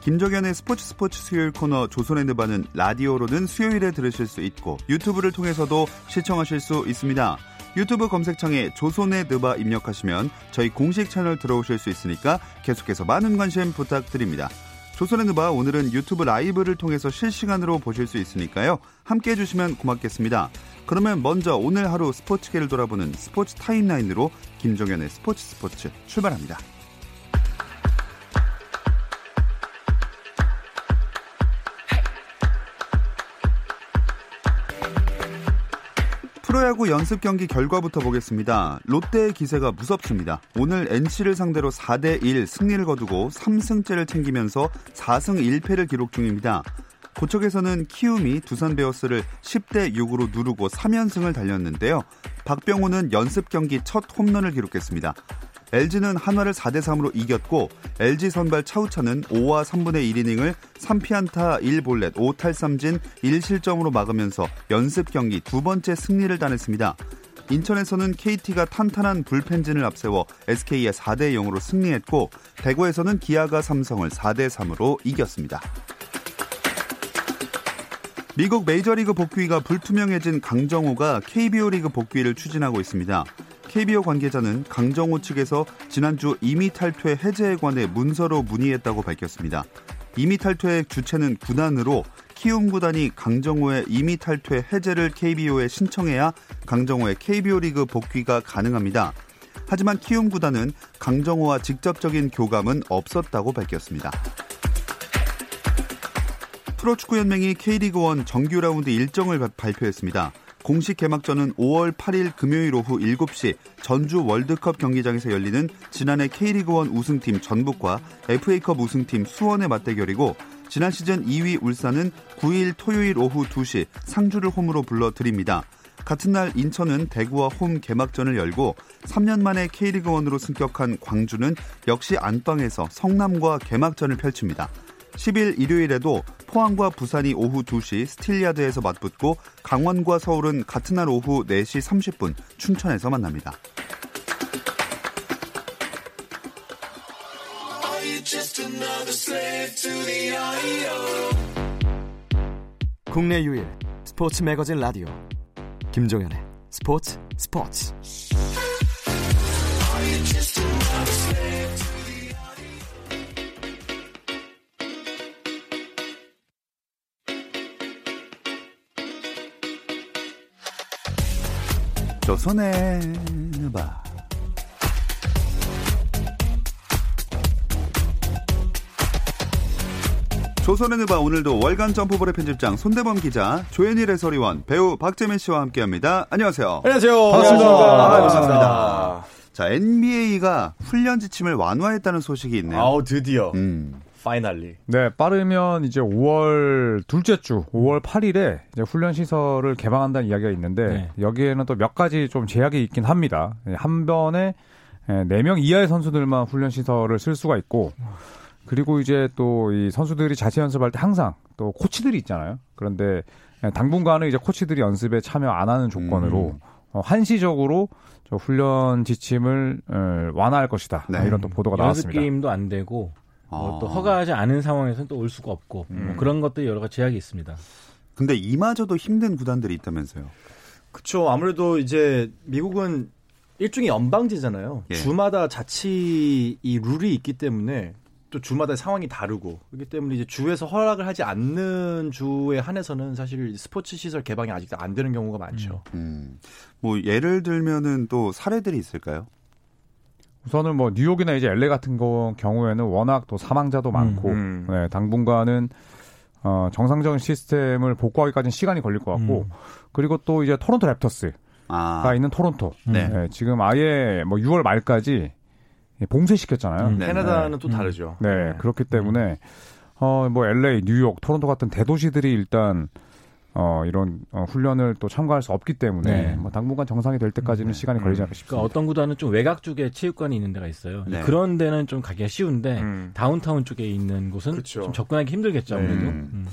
김종현의 스포츠 스포츠 수요일 코너 조선의 느바는 라디오로는 수요일에 들으실 수 있고 유튜브를 통해서도 시청하실 수 있습니다. 유튜브 검색창에 조선의 느바 입력하시면 저희 공식 채널 들어오실 수 있으니까 계속해서 많은 관심 부탁드립니다. 조선의 느바 오늘은 유튜브 라이브를 통해서 실시간으로 보실 수 있으니까요. 함께 해주시면 고맙겠습니다. 그러면 먼저 오늘 하루 스포츠계를 돌아보는 스포츠 타임라인으로 김종현의 스포츠 스포츠 출발합니다. 프로야구 연습 경기 결과부터 보겠습니다. 롯데의 기세가 무섭습니다. 오늘 NC를 상대로 4대 1 승리를 거두고 3승째를 챙기면서 4승 1패를 기록 중입니다. 고척에서는 키움이 두산 베어스를 10대 6으로 누르고 3연승을 달렸는데요. 박병호는 연습 경기 첫 홈런을 기록했습니다. LG는 한화를 4대 3으로 이겼고 LG 선발 차우차는 5와 3분의 1이닝을 3피안타 1볼넷 5탈삼진 1실점으로 막으면서 연습 경기 두 번째 승리를 따냈습니다. 인천에서는 KT가 탄탄한 불펜진을 앞세워 SK에 4대 0으로 승리했고 대구에서는 기아가 삼성을 4대 3으로 이겼습니다. 미국 메이저리그 복귀가 불투명해진 강정호가 KBO 리그 복귀를 추진하고 있습니다. KBO 관계자는 강정호 측에서 지난주 이미 탈퇴 해제에 관해 문서로 문의했다고 밝혔습니다. 이미 탈퇴의 주체는 구단으로 키움 구단이 강정호의 이미 탈퇴 해제를 KBO에 신청해야 강정호의 KBO 리그 복귀가 가능합니다. 하지만 키움 구단은 강정호와 직접적인 교감은 없었다고 밝혔습니다. 프로축구연맹이 K리그1 정규 라운드 일정을 발표했습니다. 공식 개막전은 5월 8일 금요일 오후 7시 전주 월드컵 경기장에서 열리는 지난해 K리그1 우승팀 전북과 FA컵 우승팀 수원의 맞대결이고 지난 시즌 2위 울산은 9일 토요일 오후 2시 상주를 홈으로 불러드립니다. 같은 날 인천은 대구와 홈 개막전을 열고 3년 만에 K리그1으로 승격한 광주는 역시 안방에서 성남과 개막전을 펼칩니다. 10일 일요일에도 포항과 부산이 오후 2시 스틸야드에서 맞붙고 강원과 서울은 같은 날 오후 4시 30분 춘천에서 만납니다. 국내 유일 스포츠 매거진 라디오 김종현의 스포츠 스포츠 조선의 바 조선의 느바 오늘도 월간 점프볼의 편집장 손대범 기자 조현일 해설위원 배우 박재민 씨와 함께합니다. 안녕하세요. 안녕하세요. 반갑습니다. 반갑습니다. 반갑습니다. 자 NBA가 훈련 지침을 완화했다는 소식이 있네요. 아우 드디어 음. 파이널리. 네, 빠르면 이제 5월 둘째 주 5월 8일에 이제 훈련 시설을 개방한다는 이야기가 있는데 네. 여기에는 또 몇 가지 좀 제약이 있긴 합니다. 예, 한 번에 4명 이하의 선수들만 훈련 시설을 쓸 수가 있고 그리고 이제 또 이 선수들이 자체 연습할 때 항상 또 코치들이 있잖아요. 그런데 예, 당분간은 이제 코치들이 연습에 참여 안 하는 조건으로 음. 어, 한시적으로 저 훈련 지침을 어, 완화할 것이다. 네. 이런 또 보도가 연습 나왔습니다. 게임도 안 되고 뭐 아. 또 허가하지 않은 상황에서는 또 올 수가 없고 뭐 음. 그런 것들이 여러 가지 제약이 있습니다. 근데 이마저도 힘든 구단들이 있다면서요. 그쵸. 아무래도 이제 미국은 일종의 연방제잖아요. 예. 주마다 자치 이 룰이 있기 때문에 또 주마다 상황이 다르고 그렇기 때문에 이제 주에서 허락을 하지 않는 주에 한해서는 사실 스포츠 시설 개방이 아직도 안 되는 경우가 많죠. 음. 뭐 예를 들면은 또 사례들이 있을까요? 우선은 뭐 뉴욕이나 이제 LA 같은 거 경우에는 워낙 또 사망자도 많고 음. 네, 당분간은 어, 정상적인 시스템을 복구하기까지는 시간이 걸릴 것 같고 음. 그리고 또 이제 토론토 랩터스가 아, 있는 토론토 네. 네, 지금 아예 뭐 6월 말까지 봉쇄시켰잖아요. 음. 네. 캐나다는 또 음. 다르죠. 네, 그렇기 때문에 어, 뭐 LA, 뉴욕, 토론토 같은 대도시들이 일단 어, 이런 어, 훈련을 또 참가할 수 없기 때문에 네. 뭐 당분간 정상이 될 때까지는 시간이 걸리지 않을까 싶습니다. 그러니까 어떤 구단은 좀 외곽 쪽에 체육관이 있는 데가 있어요. 네. 그런 데는 좀 가기가 쉬운데 음. 다운타운 쪽에 있는 곳은 그렇죠. 좀 접근하기 힘들겠죠 아무래도. 음. 음.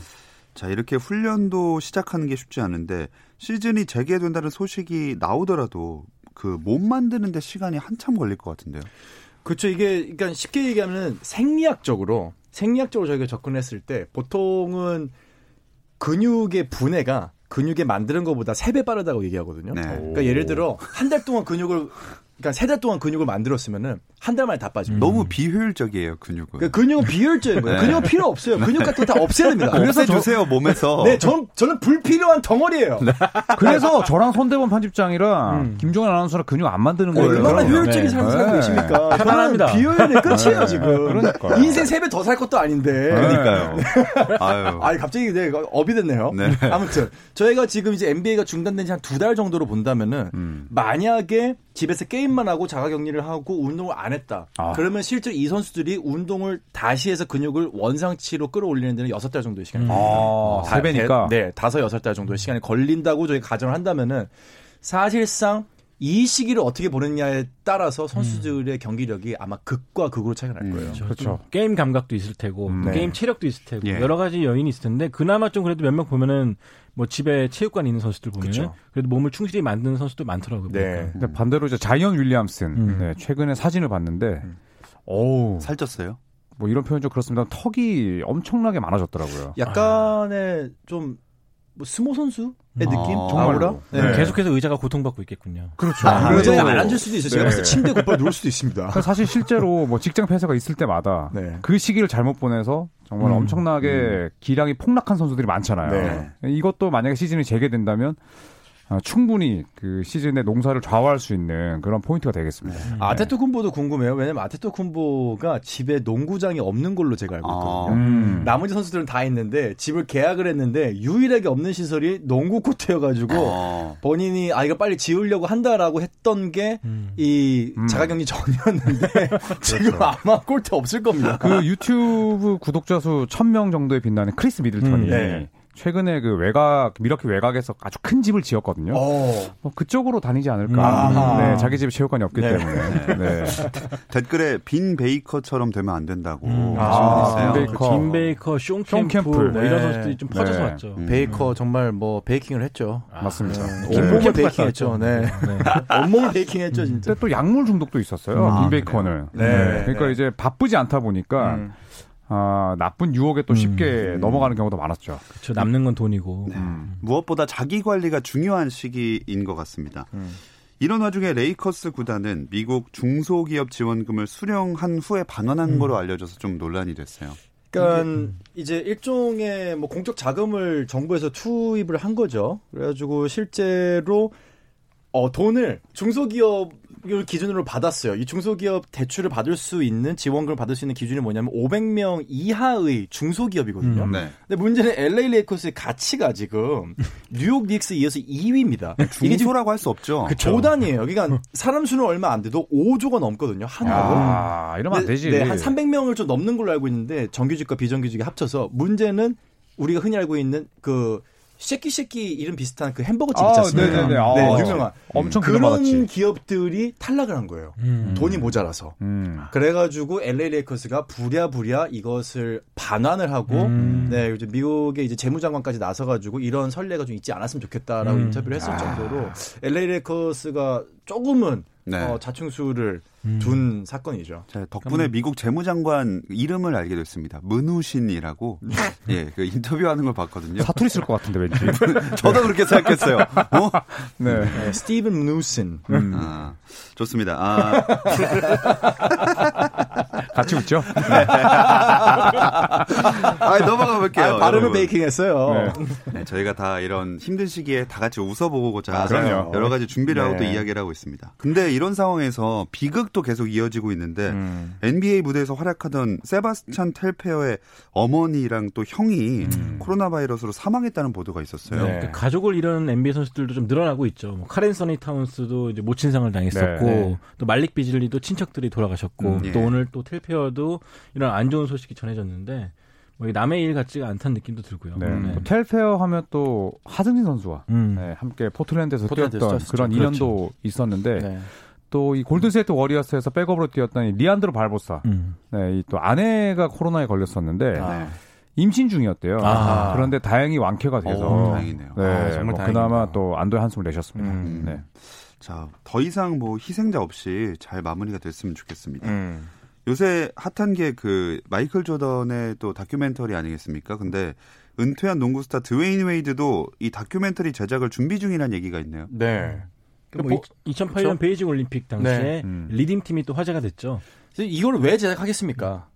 자, 이렇게 훈련도 시작하는 게 쉽지 않은데 시즌이 재개된다는 소식이 나오더라도 그 몸 만드는 데 시간이 한참 걸릴 것 같은데요. 그렇죠. 이게 그러니까 쉽게 얘기하면 생리학적으로 생리학적으로 저희가 접근했을 때 보통은 근육의 분해가 근육에 만드는 것보다 세 배 빠르다고 얘기하거든요. 네. 그러니까 예를 들어 한 달 동안 근육을 그러니까 세 달 동안 근육을 만들었으면은 한 달 만에 다 빠집니다. 너무 비효율적이에요, 근육은. 그러니까 근육은 비효율적인 거예요. 네. 근육은 필요 없어요. 근육 같은 거 다 없애야 됩니다. 그래서 주세요 몸에서. 네, 전, 저는 불필요한 덩어리예요. 그래서 저랑 손대범 편집장이랑 음. 김종현 아나운서랑 근육 안 만드는 네, 거예요. 얼마나 효율적인 네. 삶을 살고 네. 계십니까? 편안합니다. 비효율의 끝이에요, 지금. 그러니까요. 인생 세 배 더 살 것도 아닌데. 그러니까요. 아유. 아니 갑자기 네, 업이 됐네요. 네. 아무튼 저희가 지금 이제 NBA가 중단된 지 한 두 달 정도로 본다면은 음. 만약에 집에서 게임 만 하고 자가격리를 하고 운동을 안 했다. 아. 그러면 실제로 이 선수들이 운동을 다시 해서 근육을 원상치로 끌어올리는 데는 여섯 달 정도의 시간이 음. 걸립니다. 아, 다- 세 배니까. 대- 네, 다섯 여섯 달 정도의 시간이 걸린다고 저희 가정을 한다면은 사실상 이 시기를 어떻게 보느냐에 따라서 선수들의 경기력이 아마 극과 극으로 차이가 날 거예요. 그렇죠. 게임 감각도 있을 테고 음, 또 네. 게임 체력도 있을 테고 예. 여러 가지 요인이 있을 텐데 그나마 좀 그래도 몇 명 보면은 뭐 집에 체육관 있는 선수들 보면 그래도 몸을 충실히 만드는 선수도 많더라고요. 네. 근데 반대로 이제 자이언 윌리엄슨 음. 네, 최근에 사진을 봤는데 어우 살쪘어요? 뭐 이런 표현 좀 그렇습니다. 턱이 엄청나게 많아졌더라고요. 약간의 좀 뭐 스모 선수의 느낌? 아, 정말로? 네. 계속해서 의자가 고통받고 있겠군요. 그렇죠. 아, 의자에 안 앉을 수도 있어요. 제가 네. 봤을 때 침대에 곧바로 누울 수도 있습니다. 그러니까 사실 실제로 뭐 직장 폐쇄가 있을 때마다 네. 그 시기를 잘못 보내서 정말 음. 엄청나게 기량이 폭락한 선수들이 많잖아요. 이것도 만약에 시즌이 재개된다면 아, 충분히 그 시즌의 농사를 좌우할 수 있는 그런 포인트가 되겠습니다. 아테토 쿤보도 궁금해요. 왜냐면 아테토 쿤보가 집에 농구장이 없는 걸로 제가 알고 있거든요. 아. 음. 나머지 선수들은 다 있는데 집을 계약을 했는데 유일하게 없는 시설이 농구 코트여가지고 어. 본인이 아 이거 빨리 지으려고 한다라고 했던 게 이 음. 음. 자가격리 전이었는데 지금 아마 코트 없을 겁니다. 그 유튜브 구독자 수 1000명 정도에 빛나는 크리스 미들턴이 음, 네. 최근에 그 외곽 밀워키 외곽에서 아주 큰 집을 지었거든요. 어. 뭐 그쪽으로 다니지 않을까. 음. 네, 자기 집에 체육관이 없기 네. 때문에. 네. 댓글에 빈 베이커처럼 되면 안 된다고 음. 아. 빈 베이커. 빈 베이커, 숀, 숀 켐프, 켐프. 뭐 이런 네. 선수들이 좀 퍼져서 네. 왔죠. 음. 베이커 정말 뭐 베이킹을 했죠. 맞습니다. 네. 네. 온몸을 베이킹했죠. 네. 네. 온몸을 베이킹했죠 진짜. 근데 또 약물 중독도 있었어요. 아, 빈 베이커는. 네. 그러니까 네. 이제 바쁘지 않다 보니까 음. 아, 나쁜 유혹에 또 쉽게 넘어가는 경우도 많았죠. 그렇죠. 남는 건 돈이고. 네. 무엇보다 자기 관리가 중요한 시기인 것 같습니다. 이런 와중에 레이커스 구단은 미국 중소기업 지원금을 수령한 후에 반환한 거로 알려져서 좀 논란이 됐어요. 그러니까 이제 일종의 뭐 공적 자금을 정부에서 투입을 한 거죠. 그래가지고 실제로 어 돈을 중소기업 을 기준으로 받았어요. 이 중소기업 대출을 받을 수 있는 지원금을 받을 수 있는 기준이 뭐냐면 500명 이하의 중소기업이거든요. 음. 네. 근데 문제는 LA 레이커스의 가치가 지금 뉴욕 닉스 이어서 2위입니다. 이게 지금 중소라고 할 수 없죠. 그 조단이에요. 그러니까 사람 수는 얼마 안 돼도 5조가 넘거든요. 한화로. 아, 이러면 안 되지. 네, 한 300명을 좀 넘는 걸로 알고 있는데 정규직과 비정규직이 합쳐서 문제는 우리가 흔히 알고 있는 그 쉐끼쉐끼 이름 비슷한 그 햄버거집 있지 않습니까? 네네네. 아, 네, 유명한 엄청 그런 기대받았지. 기업들이 탈락을 한 거예요. 음. 돈이 모자라서. 음. 그래가지고 LA 레이커스가 부랴부랴 이것을 반환을 하고 음. 네 이제 미국의 이제 재무장관까지 나서가지고 이런 선례가 좀 있지 않았으면 좋겠다라고 음. 인터뷰를 했을 정도로 LA 레이커스가 조금은 네. 어, 자충수를 음. 둔 사건이죠. 자, 덕분에 미국 재무장관 이름을 알게 됐습니다. 문우신이라고 예, 그 인터뷰하는 걸 봤거든요. 사투리 쓸 것 같은데 왠지. 저도 그렇게 생각했어요. 어? 네. 네, 스티븐 누슨. 아, 좋습니다. 아, 같이 웃죠? 아, 넘어가 볼게요. 아, 발음을 여러분. 베이킹 했어요. 네, 저희가 다 이런 힘든 시기에 다 같이 웃어보고자 아, 그럼요. 여러 가지 준비를 하고 또 네. 이야기를 하고 있습니다. 근데 이런 상황에서 비극도 계속 이어지고 있는데 음. NBA 무대에서 활약하던 세바스찬 텔페어의 어머니랑 또 형이 코로나 바이러스로 사망했다는 보도가 있었어요. 네. 그 가족을 잃은 NBA 선수들도 좀 늘어나고 있죠. 뭐 칼 앤서니 타운스도 이제 모친상을 당했었고 네. 또 말릭 비즐리도 친척들이 돌아가셨고 음, 예. 또 오늘 또 텔페어 도 이런 안 좋은 소식이 전해졌는데 뭐 남의 일 같지가 않다는 느낌도 들고요. 네. 또 텔페어 하면 또 하승진 선수와 음. 네, 함께 포틀랜드에서 포틀랜드에서 뛰었던. 그런 그렇죠. 인연도 있었는데 네. 또 이 골든스테이트 워리어스에서 백업으로 뛰었던 이 리안드로 바르보사 음. 네, 이 또 아내가 코로나에 걸렸었는데 아. 임신 중이었대요. 아. 그런데 다행히 완쾌가 돼서 오, 다행이네요. 네, 아, 정말 뭐. 그나마 또 안도의 한숨을 내셨습니다. 음. 네. 자, 더 이상 뭐 희생자 없이 잘 마무리가 됐으면 좋겠습니다. 음. 요새 핫한 게 그 마이클 조던의 또 다큐멘터리 아니겠습니까? 근데 은퇴한 농구 스타 드웨인 웨이드도 이 다큐멘터리 제작을 준비 중이라는 얘기가 있네요. 네. 뭐 2008년 그쵸? 베이징 올림픽 당시에 네. 음. Redeem 팀이 또 화제가 됐죠. 이걸 왜 제작하겠습니까?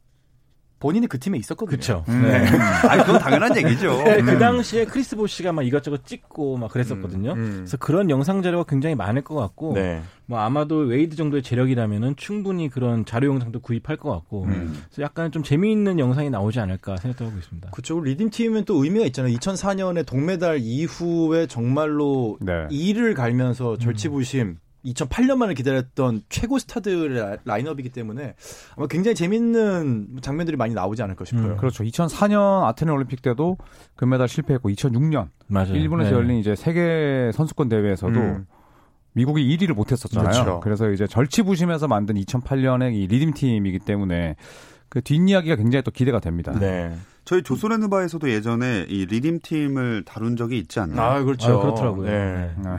본인이 그 팀에 있었거든요. 그렇죠. 네. 아니, 그건 당연한 얘기죠. 네, 그 당시에 크리스 보시가 막 이것저것 찍고 막 그랬었거든요. 음. 그래서 그런 영상 자료가 굉장히 많을 것 같고, 네. 뭐 아마도 웨이드 정도의 재력이라면은 충분히 그런 자료 영상도 구입할 것 같고, 음. 그래서 약간 좀 재미있는 영상이 나오지 않을까 생각도 하고 있습니다. 그쪽 Redeem 팀은 또 의미가 있잖아요. 2004년에 동메달 이후에 정말로 네. 이를 갈면서 절치부심 2008년 만에 기다렸던 최고 스타들의 라- 라인업이기 때문에 아마 굉장히 재밌는 장면들이 많이 나오지 않을까 싶어요. 음, 그렇죠. 2004년 아테네 올림픽 때도 금메달 실패했고 2006년 맞아요. 일본에서 네. 열린 이제 세계 선수권 대회에서도 음. 미국이 1위를 못했었잖아요. 그렇죠. 그래서 이제 절치부심에서 만든 2008년의 이 리듬 팀이기 때문에 그 뒷이야기가 굉장히 또 기대가 됩니다. 네. 저희 조선랜드바에서도 예전에 이 리딤 팀을 다룬 적이 있지 않나요? 아, 그렇죠. 아, 그렇더라고요. 네. 네.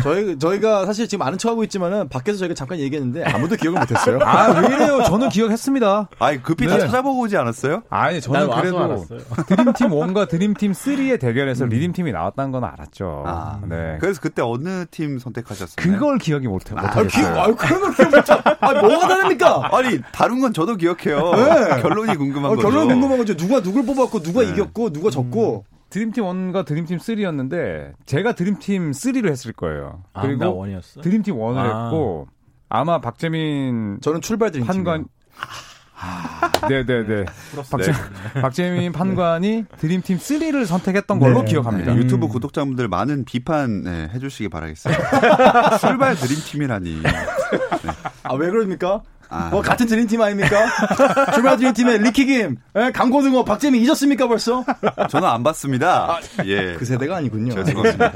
저희 저희가 사실 지금 아는 척하고 있지만은 밖에서 저희가 잠깐 얘기했는데 아무도 기억을 못 했어요. 아, 왜 이래요? 저는 기억했습니다. 아니, 급히 다 네. 찾아보고 오지 않았어요? 아니, 저는 그래도 알았어요. 드림팀 1과 드림팀 3의 대결에서 리듬팀이 나왔다는 건 알았죠. 아, 네. 그래서 그때 어느 팀 선택하셨어요? 그걸 기억이 못, 아, 못하겠어요. 아, 그런 걸 기억 못 하. 아, 뭐가 다릅니까? 아니, 다른 건 저도 기억해요. 네. 결론이 궁금한 아, 거죠. 결론 궁금한 거죠. 누가 누굴 뽑 았고 누가 네. 이겼고 누가 졌고. 드림팀 1과 드림팀 3였는데 제가 드림팀 3로 했을 거예요. 아, 나 그리고 원이었어. 드림팀 1을 아. 했고 아마 박재민 저는 출발 드린 판관 네네네 박재, 박재민 판관이 드림팀 3를 선택했던 걸로 네. 기억합니다. 네, 음. 유튜브 구독자분들 많은 비판 네, 해주시기 바라겠습니다. 출발 드림팀이라니. 아, 왜 그럽니까? 아, 뭐 같은 드림팀 아닙니까? 출발 드림팀의 리키김, 예, 강고등어, 박재민 잊었습니까 벌써? 저는 안 봤습니다. 예. 그 세대가 아니군요. 죄송합니다.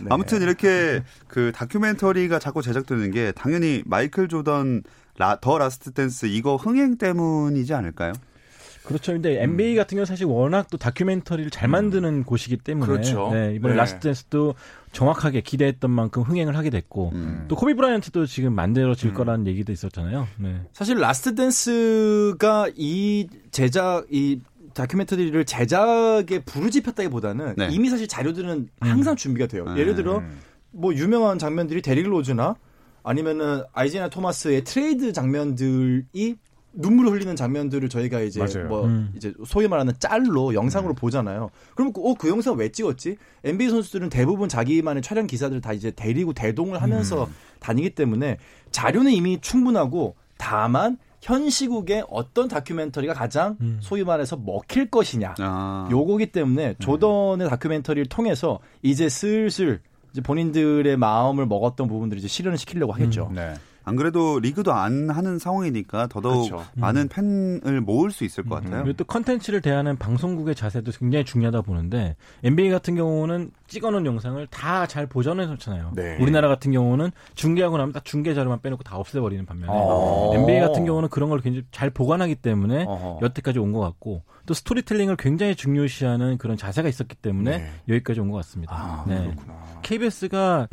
네. 아무튼 이렇게 그 다큐멘터리가 자꾸 제작되는 게 당연히 마이클 조던 라, The Last Dance 이거 흥행 때문이지 않을까요? 그렇죠. 근데 NBA 같은 경우는 사실 워낙 또 다큐멘터리를 잘 만드는 곳이기 때문에 그렇죠. 네, 이번에 네. Last Dance도 정확하게 기대했던 만큼 흥행을 하게 됐고 음. 또 코비 브라이언트도 지금 만들어질 거라는 얘기도 있었잖아요. 네. 사실 Last Dance가 이 제작 이 다큐멘터리를 제작에 부추겼다기보다는 네. 이미 사실 자료들은 항상 준비가 돼요. 음. 예를 들어 뭐 유명한 장면들이 데릭 로즈나 아니면은 아이제아 토마스의 트레이드 장면들이 눈물을 흘리는 장면들을 저희가 이제 맞아요. 뭐 음. 이제 소위 말하는 짤로 영상으로 보잖아요. 그럼 그, 어, 그 영상 왜 찍었지? NBA 선수들은 대부분 자기만의 촬영 기사들을 다 이제 데리고 대동을 하면서 다니기 때문에 자료는 이미 충분하고 다만 현 시국에 어떤 다큐멘터리가 가장 음. 소위 말해서 먹힐 것이냐 아. 요거기 때문에 조던의 다큐멘터리를 통해서 이제 슬슬 이제 본인들의 마음을 먹었던 부분들을 이제 실현을 시키려고 하겠죠. 네. 안 그래도 리그도 안 하는 상황이니까 더더욱 그렇죠. 많은 팬을 모을 수 있을 것 같아요. 그리고 또 컨텐츠를 대하는 방송국의 자세도 굉장히 중요하다 보는데 NBA 같은 경우는 찍어놓은 영상을 다 잘 보존해 놓잖아요. 네. 우리나라 같은 경우는 중계하고 나면 딱 중계 자료만 빼놓고 다 없애버리는 반면에 어. NBA 같은 경우는 그런 걸 굉장히 잘 보관하기 때문에 어허. 여태까지 온 것 같고 또 스토리텔링을 굉장히 중요시하는 그런 자세가 있었기 때문에 네. 여기까지 온 것 같습니다. 아, 네. KBS가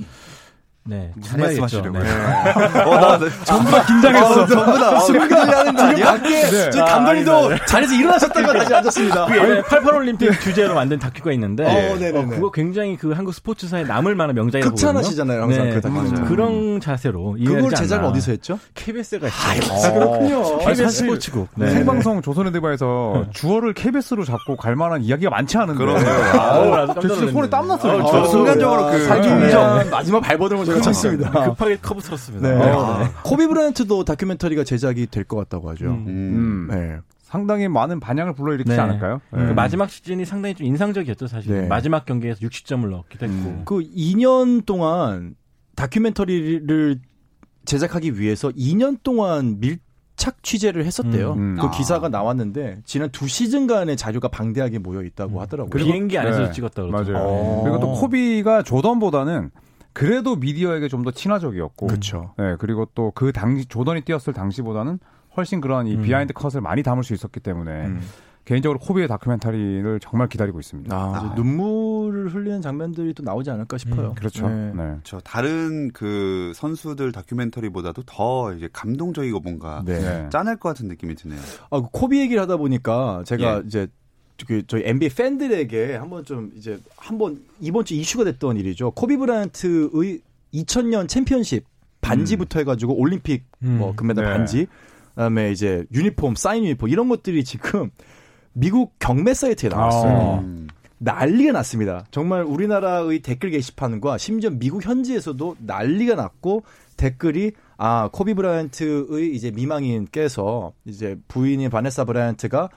네, 무슨 잘해야겠죠. 말씀하시려고요? 네. 어, 나, 전부 다 긴장했어. 전부 다. 어, 큰일 나는 거 아니야? 밖에 네. 저 감독님도 자리에서 일어나셨다가 다시 앉았습니다. 그 예전에 88 올림픽 주제로 만든 다큐가 있는데 어. 어, 그거 굉장히 그 한국 스포츠사에 남을 만한 명작이라고 극찬하시잖아요, 항상 그 다큐. 맞아요. 그런 자세로 그걸 제작을. 어디서 했죠? KBS가 아, 했죠. 그렇군요. KBS 스포츠국. 네. 생방송 조선의대바에서 주어를 KBS로 잡고 갈 만한 이야기가 많지 않은데. 그러네요. 저 진짜 손에 놀랐네. 땀 났어요. 아우, 진짜. 저도 순간적으로 그- 살중전 마지막 발버둥을 제가 쳤습니다. 급하게 커브 틀었습니다. 네. 어, 네. 코비 브라이언트도 다큐멘터리가 제작이 될 것 같다고 하죠. 음. 음. 네. 상당히 많은 반향을 불러일으키지 네. 않을까요? 그 네. 마지막 시즌이 상당히 좀 인상적이었죠, 사실. 네. 마지막 경기에서 60점을 넣기도 했고. 음. 그 2년 동안 다큐멘터리를 제작하기 위해서 2년 동안 밀 밀착 취재를 했었대요. 음, 음. 그 아. 기사가 나왔는데 지난 두 시즌간의 자료가 방대하게 모여 있다고 하더라고요. 비행기 안에서 네. 찍었다 그러죠. 맞아요. 어. 그리고 또 코비가 조던보다는 그래도 미디어에게 좀 더 친화적이었고, 그렇죠. 네, 그리고 또 그 당시 조던이 뛰었을 당시보다는 훨씬 그런 이 음. behind 컷을 많이 담을 수 있었기 때문에 음. 개인적으로 코비의 다큐멘터리를 정말 기다리고 있습니다. 아, 아. 눈물을 흘리는 장면들이 또 나오지 않을까 싶어요. 음, 그렇죠. 네. 네. 저 다른 그 선수들 다큐멘터리보다도 더 이제 감동적이고 뭔가 네. 네. 짠할 것 같은 느낌이 드네요. 아, 그 코비 얘기를 하다 보니까 제가 예. 이제 그 저희 NBA 팬들에게 한번 좀 이제 한번 이번 주 이슈가 됐던 일이죠. 코비 브라이언트의 2000년 챔피언십 반지부터 해가지고 올림픽 음. 뭐 금메달 네. 반지, 그다음에 이제 유니폼, 사인 유니폼 이런 것들이 지금 미국 경매 사이트에 나왔어요. 어. 음. 난리가 났습니다. 정말 우리나라의 댓글 게시판과 심지어 미국 현지에서도 난리가 났고 댓글이 아 코비 브라이언트의 이제 미망인께서 이제 부인인 바네사 브라이언트가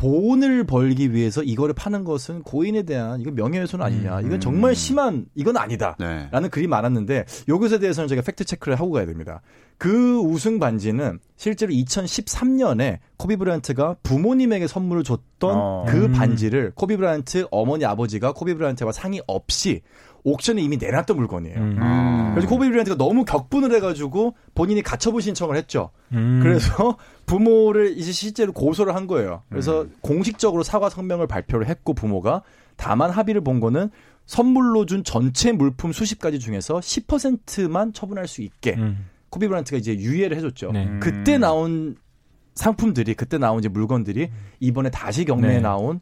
돈을 벌기 위해서 이거를 파는 것은 고인에 대한 이건 명예훼손 아니냐. 이건 정말 심한 이건 아니다. 네. 라는 글이 많았는데 이것에 대해서는 제가 팩트 체크를 하고 가야 됩니다. 그 우승 반지는 실제로 2013년에 코비 브라이언트가 부모님에게 선물을 줬던 어. 그 음. 반지를 코비 브라이언트 어머니 아버지가 코비 브라이언트와 상의 없이 auction에 이미 내놨던 물건이에요. 음. 음. 그래서 코비 브라이언트가 너무 격분을 해가지고 본인이 가처분 신청을 했죠. 음. 그래서 부모를 이제 실제로 고소를 한 거예요. 그래서 음. 공식적으로 사과 성명을 발표를 했고 부모가 다만 합의를 본 거는 선물로 준 전체 물품 수십 가지 중에서 10%만 처분할 수 있게 음. 코비 브란트가 이제 유예를 해줬죠. 네. 음. 그때 나온 상품들이 그때 나온 이제 물건들이 이번에 다시 경매에 네. 나온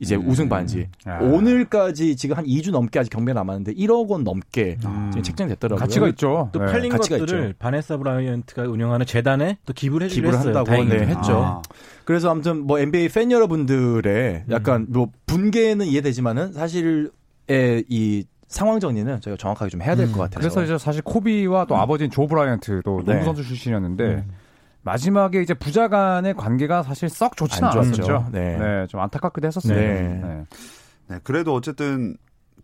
이제 음. 우승 반지. 아. 오늘까지 지금 한 2주 넘게 아직 경매 남았는데 1억 원 넘게 음. 지금 책정됐더라고요. 가치가 있죠. 또 네. 팔린 가치가 것들을 있죠. 바네사 브라이언트가 운영하는 재단에 또 기부를 해주기로 기부를 했어요. 한다고. 네, 했죠. 아. 그래서 아무튼 뭐 NBA 팬 여러분들의 음. 약간 뭐 분개는 이해되지만은 사실의 이 상황 정리는 저희가 정확하게 좀 해야 될것 음. 같아서. 그래서 이제 사실 코비와 또 아버지인 조 브라이언트도 네. 농구 선수 출신이었는데 음. 마지막에 이제 부자 간의 관계가 사실 썩 좋지는. 않았었죠. 네. 네. 좀 안타깝기도 했었어요. 네. 네. 네, 그래도 어쨌든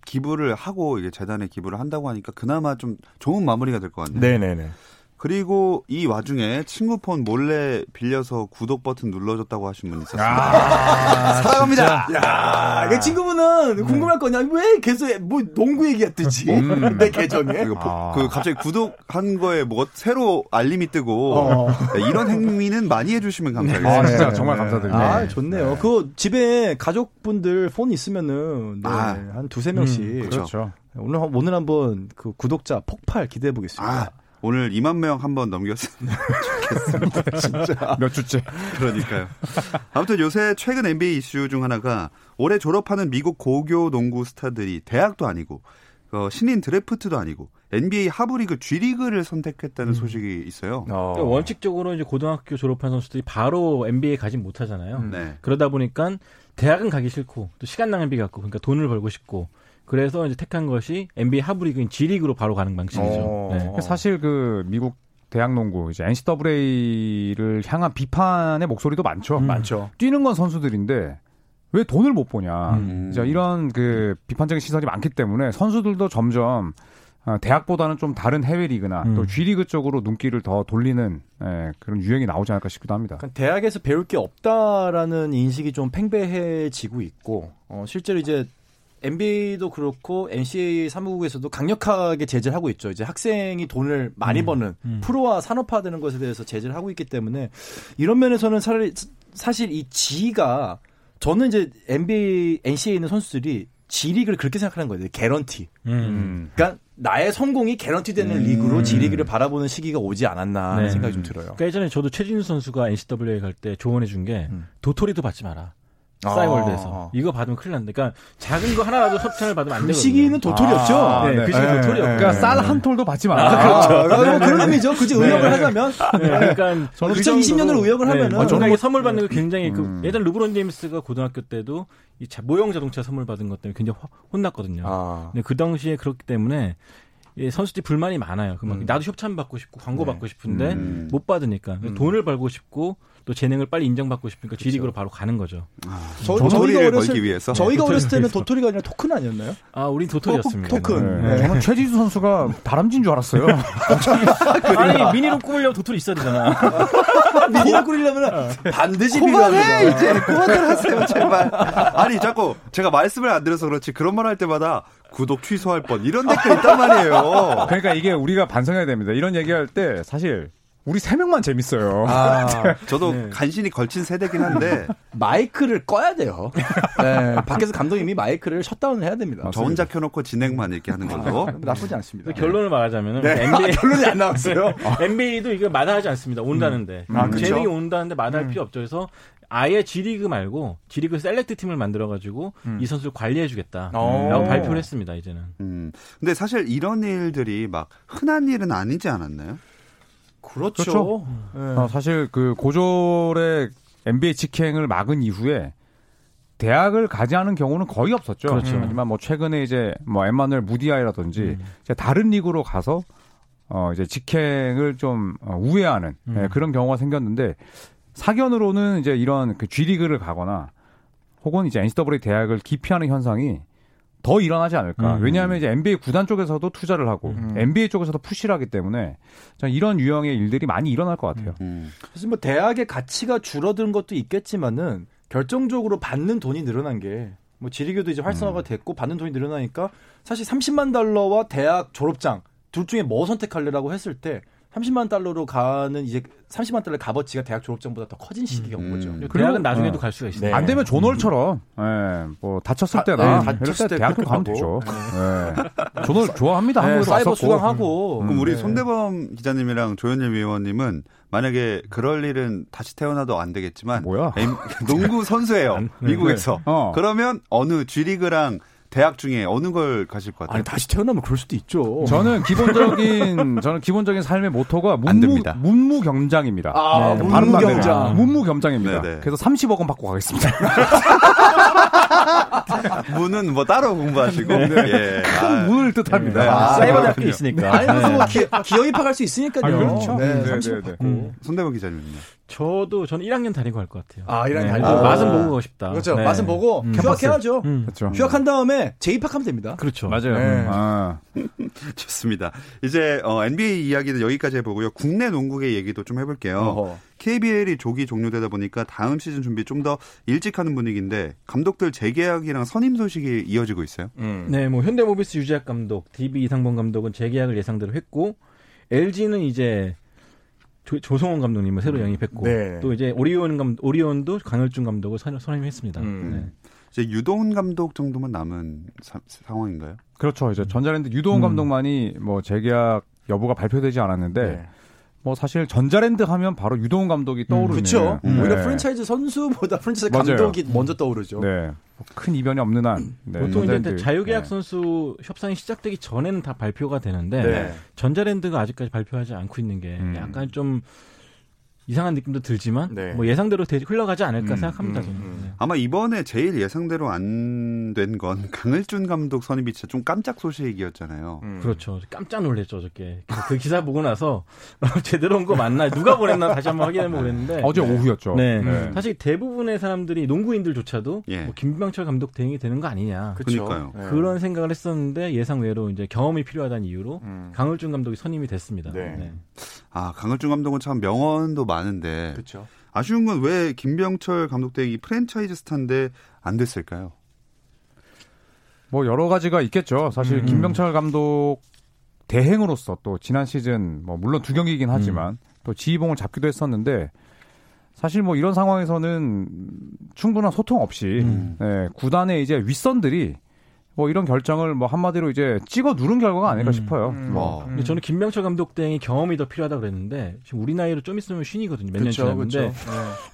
기부를 하고 이게 재단에 기부를 한다고 하니까 그나마 좀 좋은 마무리가 될 것 같네요. 네네네. 그리고 이 와중에 친구 폰 몰래 빌려서 구독 버튼 눌러줬다고 하신 분 있었어요. 아, 사랑합니다. 야, 이 친구분은 궁금할 거냐? 왜 계속 뭐 농구 얘기가 뜨지? 음. 내 계정에. 보- 아. 그 갑자기 구독한 거에 뭐 새로 알림이 뜨고 어. 네, 이런 행위는 많이 해주시면 감사하겠습니다. 아, 진짜 정말 감사드립니다. 아, 좋네요. 그 집에 가족분들 폰 있으면은 네, 아. 한 두세 명씩 음, 그렇죠. 오늘 한- 오늘 한번 그 구독자 폭발 기대해 보겠습니다. 아, 오늘 2만 명 한 번 넘겼으면 몇 주째. 그러니까요. 아무튼 요새 최근 NBA 이슈 중 하나가 올해 졸업하는 미국 고교 농구 스타들이 대학도 아니고 어, 신인 드래프트도 아니고 NBA 하브리그 G리그를 선택했다는 소식이 있어요. 어. 그러니까 원칙적으로 이제 고등학교 졸업한 선수들이 바로 NBA에 가진 못하잖아요. 음. 네. 그러다 보니까 대학은 가기 싫고 또 시간 낭비 같고 그러니까 돈을 벌고 싶고 그래서 이제 택한 것이 NBA 하브리그인 G리그로 바로 가는 방식이죠. 어. 네. 사실 그 미국 대학 농구 이제 NCAA를 향한 비판의 목소리도 많죠. 음. 많죠. 뛰는 건 선수들인데 왜 돈을 못 보냐. 음. 이제 이런 그 비판적인 시선이 많기 때문에 선수들도 점점 어, 대학보다는 좀 다른 해외 리그나 음. 또 G리그 쪽으로 눈길을 더 돌리는 예, 그런 유행이 나오지 않을까 싶기도 합니다. 약간 대학에서 배울 게 없다라는 인식이 좀 팽배해지고 있고 어, 실제로 이제 NBA도 그렇고 NCAA 사무국에서도 강력하게 제재를 하고 있죠. 이제 학생이 돈을 많이 음, 버는 음. 프로와 산업화되는 것에 대해서 제재를 하고 있기 때문에 이런 면에서는 차라리 사실 이 G가 저는 이제 NBA, NCAA 있는 선수들이 G 리그를 그렇게 생각하는 거예요. 개런티. 음. 음. 그러니까 나의 성공이 개런티 되는 음. 리그로 G 리그를 바라보는 시기가 오지 않았나 네. 생각이 좀 들어요. 그러니까 예전에 저도 최진수 선수가 NCAA 갈때 조언해 준게 음. 도토리도 받지 마라. 아. 싸이월드에서 이거 받으면 큰일 난다. 그러니까 작은 거 하나라도 협찬을 받으면 안그 되거든요. 시기는 도토리였죠. 아, 네, 네. 그 시기 네. 도토리였고. 그러니까 쌀 한 톨도 받지 마. 아, 그렇죠. 뭐 그런 의미죠. 굳이 의역을 하자면. 네, 그러니까 저는 2020년으로 의역을 하면은 네, 저는 뭐- 선물 받는 거 굉장히 그 음. 예전 르브론 제임스가 고등학교 때도 이 자- 모형 자동차 선물 받은 것 때문에 굉장히 화- 혼났거든요. 아. 근데 그 당시에 그렇기 때문에 예, 선수들이 불만이 많아요. 그막 음. 나도 협찬 받고 싶고 광고 네. 받고 싶은데 음. 못 받으니까 음. 돈을 벌고 싶고 또 재능을 빨리 인정받고 싶으니까 G리그로 바로 가는 거죠. 저, 도토리를 어렸을- 걸기 위해서 저희가 어렸을 때는 도토리가 아니라 토큰 아니었나요? 아, 우린 도토리였습니다. 토 큰. 네. 네. 저는 최지수 선수가 다람쥐인 줄 알았어요. 아니 미니로 꾸밀려면 도토리 있어야 되잖아. 미니를 꾸리려면 반드시 필요합니다. 이제 그만들 하세요 제발 아니 자꾸 제가 말씀을 안 드려서 그렇지 그런 말 할 때마다 구독 취소할 뻔 이런 댓글 있단 말이에요 그러니까 이게 우리가 반성해야 됩니다. 이런 얘기할 때 사실 우리 세 명만 재밌어요. 아, 저도 네. 간신히 걸친 세대긴 한데 마이크를 꺼야 돼요. 네, 밖에서 감독님이 마이크를 셧다운을 해야 됩니다. 저 혼자 켜놓고 진행만 이렇게 하는 걸로 나쁘지 않습니다. 결론을 말하자면 네. NBA 결론이 안 나왔어요. NBA도 이거 마다하지 않습니다. 온다는데 아, 그쵸? 재능이 온다는데 마다할 필요 없죠. 그래서 아예 G리그 말고 G리그 select 팀을 만들어가지고 이 선수를 관리해주겠다라고 어. 발표를 했습니다. 이제는. 음. 근데 사실 이런 일들이 막 흔한 일은 아니지 않았나요? 그렇죠. 그렇죠. 네. 어, 사실 그 고졸의 NBA 직행을 막은 이후에 대학을 가지 않은 경우는 거의 없었죠. 그렇죠. 하지만 뭐 최근에 이제 뭐 엠마누엘 무디아이라든지 이제 다른 리그로 가서 어 이제 직행을 좀 어, 우회하는 음. 예, 그런 경우가 생겼는데 사견으로는 이제 이런 그 G 리그를 가거나 혹은 이제 NCAA 대학을 기피하는 현상이 더 일어나지 않을까. 음. 왜냐하면 이제 NBA 구단 쪽에서도 투자를 하고 NBA 쪽에서도 푸시를 하기 때문에 이런 유형의 일들이 많이 일어날 것 같아요. 음. 사실 뭐 대학의 가치가 줄어든 것도 있겠지만은 결정적으로 받는 돈이 늘어난 게 뭐 지리교도 이제 활성화가 됐고 받는 돈이 늘어나니까 사실 30만 달러와 대학 졸업장 둘 중에 뭐 선택할래라고 했을 때 30만 달러로 가는 이제 30만 달러 의 값어치가 대학 졸업장보다 더 커진 시기가 온 거죠. 음. 그리고 그리고- 대학은 나중에도 어. 갈 수가 있어요. 네. 안 되면 조널처럼 예, 뭐 다쳤을 아, 때나 네, 다쳤을 때때 대학교 가면. 되죠. 예. 조널 좋아합니다. 네, 한국에도 사이버 왔었고. 수강하고 그럼 우리 네. 손대범 기자님이랑 조현일 위원님은 만약에 그럴 일은 다시 태어나도 안 되겠지만 뭐야? 농구 선수예요 미국에서 어. 그러면 어느 G리그랑 대학 중에 어느 걸 가실 것 같아요? 아니 다시 태어나면 그럴 수도 있죠. 저는 기본적인 저는 기본적인 삶의 모토가 안 문무 됩니다. 문무경장입니다. 아, 네. 문무경장. 문무경장입니다. 네네. 그래서 30억 원 받고 가겠습니다. 문은 뭐 따로 공부하시고 예. 아, 문을 뜻합니다. 네. 아, 사이버 대학교. 있으니까. 아니 무슨 뭐 기, 기어 입학할 수 있으니까요. 아, 그렇죠. 네, 네, 30억 네, 네. 받고. 음. 손대범 기자님은요? 저도 저는 1학년 다니고 갈것 같아요. 아, 1학년 네. 다니고. 뭐 맛은 아. 보고 가고 싶다. 그렇죠. 네. 맛은 보고 음. 휴학해야죠. 음. 그렇죠. 휴학한 다음에 재입학하면 됩니다. 그렇죠. 맞아요. 네. 아, 좋습니다. 이제 어, NBA 이야기는 여기까지 해보고요. 국내 농구계 얘기도 좀 해볼게요. 어허. KBL이 조기 종료되다 보니까 다음 시즌 준비 좀 더 일찍 하는 분위기인데 감독들 재계약이 랑 선임 소식이 이어지고 있어요. 음. 네, 뭐 현대모비스 유재학 감독, DB 이상범 감독은 재계약을 예상대로 했고 LG는 이제 조, 성원 감독님을 새로 영입했고 네. 또 이제 오리온 감 오리온도 강을준 감독을 선, 선임했습니다. 음. 네. 이제 유동훈 감독 정도만 남은 사- 상황인가요? 그렇죠. 이제 전자랜드 유도훈 음. 감독만이 뭐 재계약 여부가 발표되지 않았는데 네. 뭐 사실 전자랜드 하면 바로 유도훈 감독이 떠오르는 그렇죠. 음. 오히려 네. 프랜차이즈 선수보다 프랜차이즈 맞아요. 감독이 먼저 떠오르죠. 네. 뭐 큰 이변이 없는 한 네, 보통 이제. 자유계약 네. 선수 협상이 시작되기 전에는 다 발표가 되는데 네. 전자랜드가 아직까지 발표하지 않고 있는 게 음. 약간 좀 이상한 느낌도 들지만 네. 뭐 예상대로 되- 흘러가지 않을까 음, 생각합니다. 음, 저는. 음. 네. 아마 이번에 제일 예상대로 안 된 건 강을준 감독 선임이 진짜 좀 깜짝 소식이었잖아요. 음. 그렇죠. 깜짝 놀랐죠, 어저께. 그, 그 기사 보고 나서 제대로 온 거 맞나? 누가 보냈나 다시 한번 확인해 보겠는데. 어제 오후였죠. 네. 네. 사실 대부분의 사람들이 농구인들조차도 예. 뭐 김병철 감독 대행이 되는 거 아니냐. 그쵸. 그러니까요. 네. 그런 생각을 했었는데 예상 외로 이제 경험이 필요하다는 이유로 음. 강을준 감독이 선임이 됐습니다. 네. 아 강을준 감독은 참 명언도 많은데 그렇죠. 아쉬운 건 왜 김병철 감독 대행이 프랜차이즈 스타인데 안 됐을까요? 뭐 여러 가지가 있겠죠. 사실 음. 김병철 감독 대행으로서 또 지난 시즌 뭐 물론 두 경기이긴 하지만 또 지휘봉을 잡기도 했었는데 사실 뭐 이런 상황에서는 충분한 소통 없이 음. 네, 구단의 이제 윗선들이 뭐 이런 결정을 뭐 한마디로 이제 찍어 누른 결과가 아닐까 음. 싶어요. 음. 뭐. 근데 저는 김병철 감독 대행이 경험이 더 필요하다 고 그랬는데 지금 우리 나이로 좀 있으면 쉰이거든요. 몇 년. 지났는데. 네.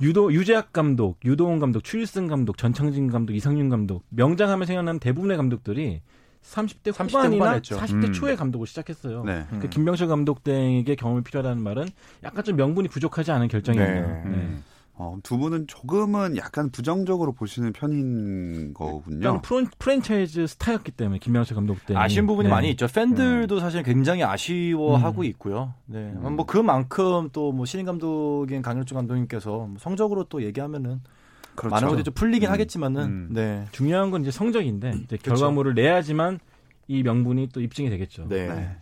유도 유재학 감독, 유도훈 감독, 추일승 감독, 전창진 감독, 이상윤 감독 명장하면 생각나는 대부분의 감독들이 30대 30대 후반이나 후반했죠. 40대 음. 초에 감독을 시작했어요. 네. 음. 그 김병철 감독 등에게 경험이 필요하다는 말은 약간 좀 명분이 부족하지 않은 결정이에요. 네. 네. 음. 어, 두 분은 조금은 약간 부정적으로 보시는 편인 거군요. 프로, 프랜차이즈 스타였기 때문에 김명수 감독 때 아쉬운 부분이 네. 많이 있죠. 팬들도 사실 굉장히 아쉬워하고 있고요. 네, 음. 뭐 그만큼 또 뭐 신인 감독인 강일주 감독님께서 뭐 성적으로 또 얘기하면은 그렇죠. 많은 것들이 좀 풀리긴 음. 하겠지만은 음. 네, 중요한 건 이제 성적인데 이제 그쵸. 결과물을 내야지만 이 명분이 또 입증이 되겠죠. 네. 네.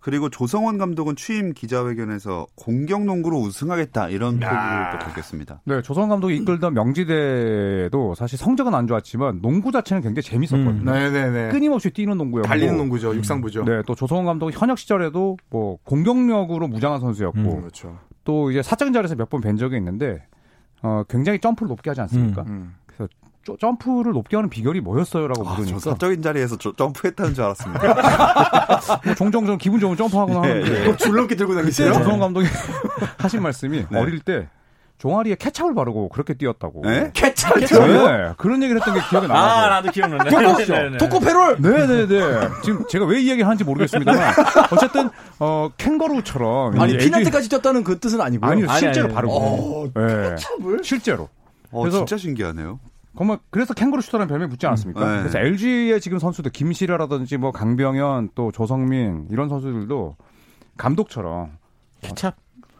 그리고 조성원 감독은 취임 기자회견에서 공격 농구로 우승하겠다 이런 포부를 또 밝혔습니다. 네, 조성 감독이 이끌던 명지대도 사실 성적은 안 좋았지만 농구 자체는 굉장히 재밌었거든요. 음. 네네네. 끊임없이 뛰는 농구였고 달리는 농구죠, 육상부죠. 네, 또 조성원 감독이 현역 시절에도 뭐 공격력으로 무장한 선수였고 음. 그렇죠. 또 이제 사적인 자리에서 몇 번 뵌 적이 있는데 어, 굉장히 점프를 높게 하지 않습니까? 음. 점프를 높게 하는 비결이 뭐였어요라고 아, 저 물으니까 사적인 자리에서 저- 점프했다는 줄 알았습니다. 뭐 종종 좀 기분 좋으면 점프하거나 예, 하는데 예. 또 줄넘기 들고 다니세요? 조성원 감독이 하신 말씀이 네. 어릴 때 종아리에 케찹을 바르고 그렇게 뛰었다고. 네? 캐차 네, 그런 얘기를 했던 게 기억이 아, 나요. 나도 기억난다. 토코 토코페롤. 네네네. 지금 제가 왜 이 얘기를 하는지 모르겠습니다만 어쨌든 어 캥거루처럼 아니 이제 피난때까지 뛰었다는 그 뜻은 아니고요. 아니 아니, 실제로 아니, 바르고. 어, 네. 찹을? 실제로. 어, 그래서- 진짜 신기하네요. 정말 그래서 캥거루 슈터라는 별명이 붙지 않았습니까? 음, 네. 그래서 LG의 지금 선수들 김시라라든지 뭐 강병현 또 조성민 이런 선수들도 감독처럼 케찹.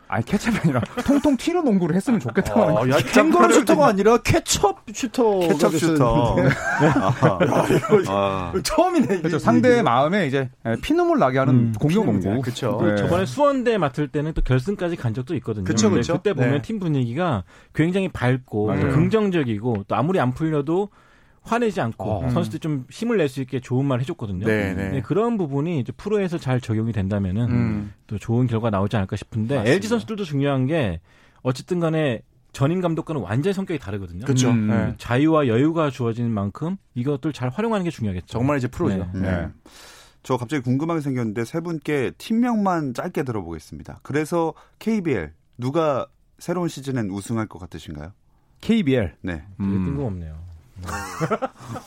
아니 케찹이 아니라 통통 튀는 농구를 했으면 좋겠다고 하는 어, 캥거루 슈터가 아니라 케첩 슈터. 케첩 슈터. 아하. 아. 처음이네. 그렇죠. 상대의 마음에 이제 피눈물 나게 하는 음, 공격 농구. 그쵸. 네. 저번에 수원대 맡을 때는 또 결승까지 간 적도 있거든요. 그쵸, 그쵸. 그때 보면 네. 팀 분위기가 굉장히 밝고 긍정적이고 또 아무리 안 풀려도 화내지 않고 어. 선수들 좀 힘을 낼 수 있게 좋은 말 해줬거든요. 네, 네. 그런 부분이 이제 프로에서 잘 적용이 된다면은 음. 또 좋은 결과 나오지 않을까 싶은데 맞습니다. LG 선수들도 중요한 게 어쨌든 간에 전임 감독과는 완전히 성격이 다르거든요. 그렇죠. 음. 네. 자유와 여유가 주어지는 만큼 이것들 잘 활용하는 게 중요하겠죠. 정말 이제 프로죠. 네. 네. 저 갑자기 궁금한 게 생겼는데 세 분께 팀명만 짧게 들어보겠습니다. 그래서 KBL 누가 새로운 시즌엔 우승할 것 같으신가요? KBL. 네. 되게 음. 뜬금없네요.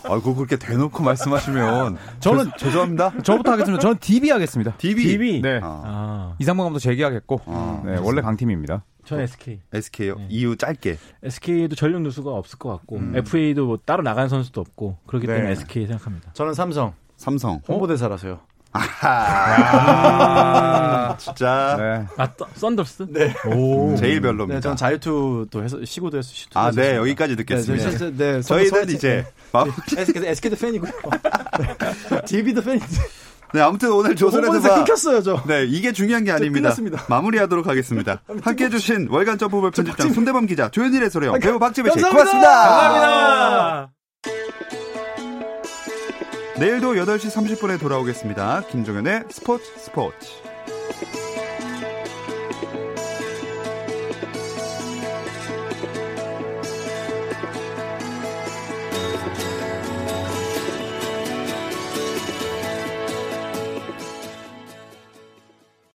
아이고 그렇게 대놓고 말씀하시면 저는 죄- 죄송합니다. 저부터 하겠습니다. 저는 DB 하겠습니다. DB. DB. 네. 아, 아, 이상범 감독 재계약했고 아, 네, 원래 강팀입니다. 전 SK. SK요. 네. 이유 짧게. SK도 전력 누수가 없을 것 같고 음. FA도 뭐 따로 나간 선수도 없고 그렇기 네. 때문에 SK 생각합니다. 저는 삼성 삼성. 홍보대사라서요. 아, 진짜 네. 아 썬- 썬더스? 네. 오. 제일 별로입니다. 네, 저는 자유투도 해서 시구도 해서 시도 아, 네, 했었습니다. 여기까지 듣겠습니다. 네, 네, 네, 네, 저희는 이제 마- SK, SK도 팬이고요. DB도 팬인데. 네, 아무튼 오늘 홍보대사 조선에서 끊겼어요, 저. 네, 이게 중요한 게 아닙니다. 끝났습니다. 마무리하도록 하겠습니다. 함께 해주신 월간 점프볼 편집장 손대범 기자, 조현일의 소령, 배우 박지배 씨, 감사합니다. 고맙습니다. 감사합니다. 내일도 8시 30분에 돌아오겠습니다. 김종현의 스포츠 스포츠.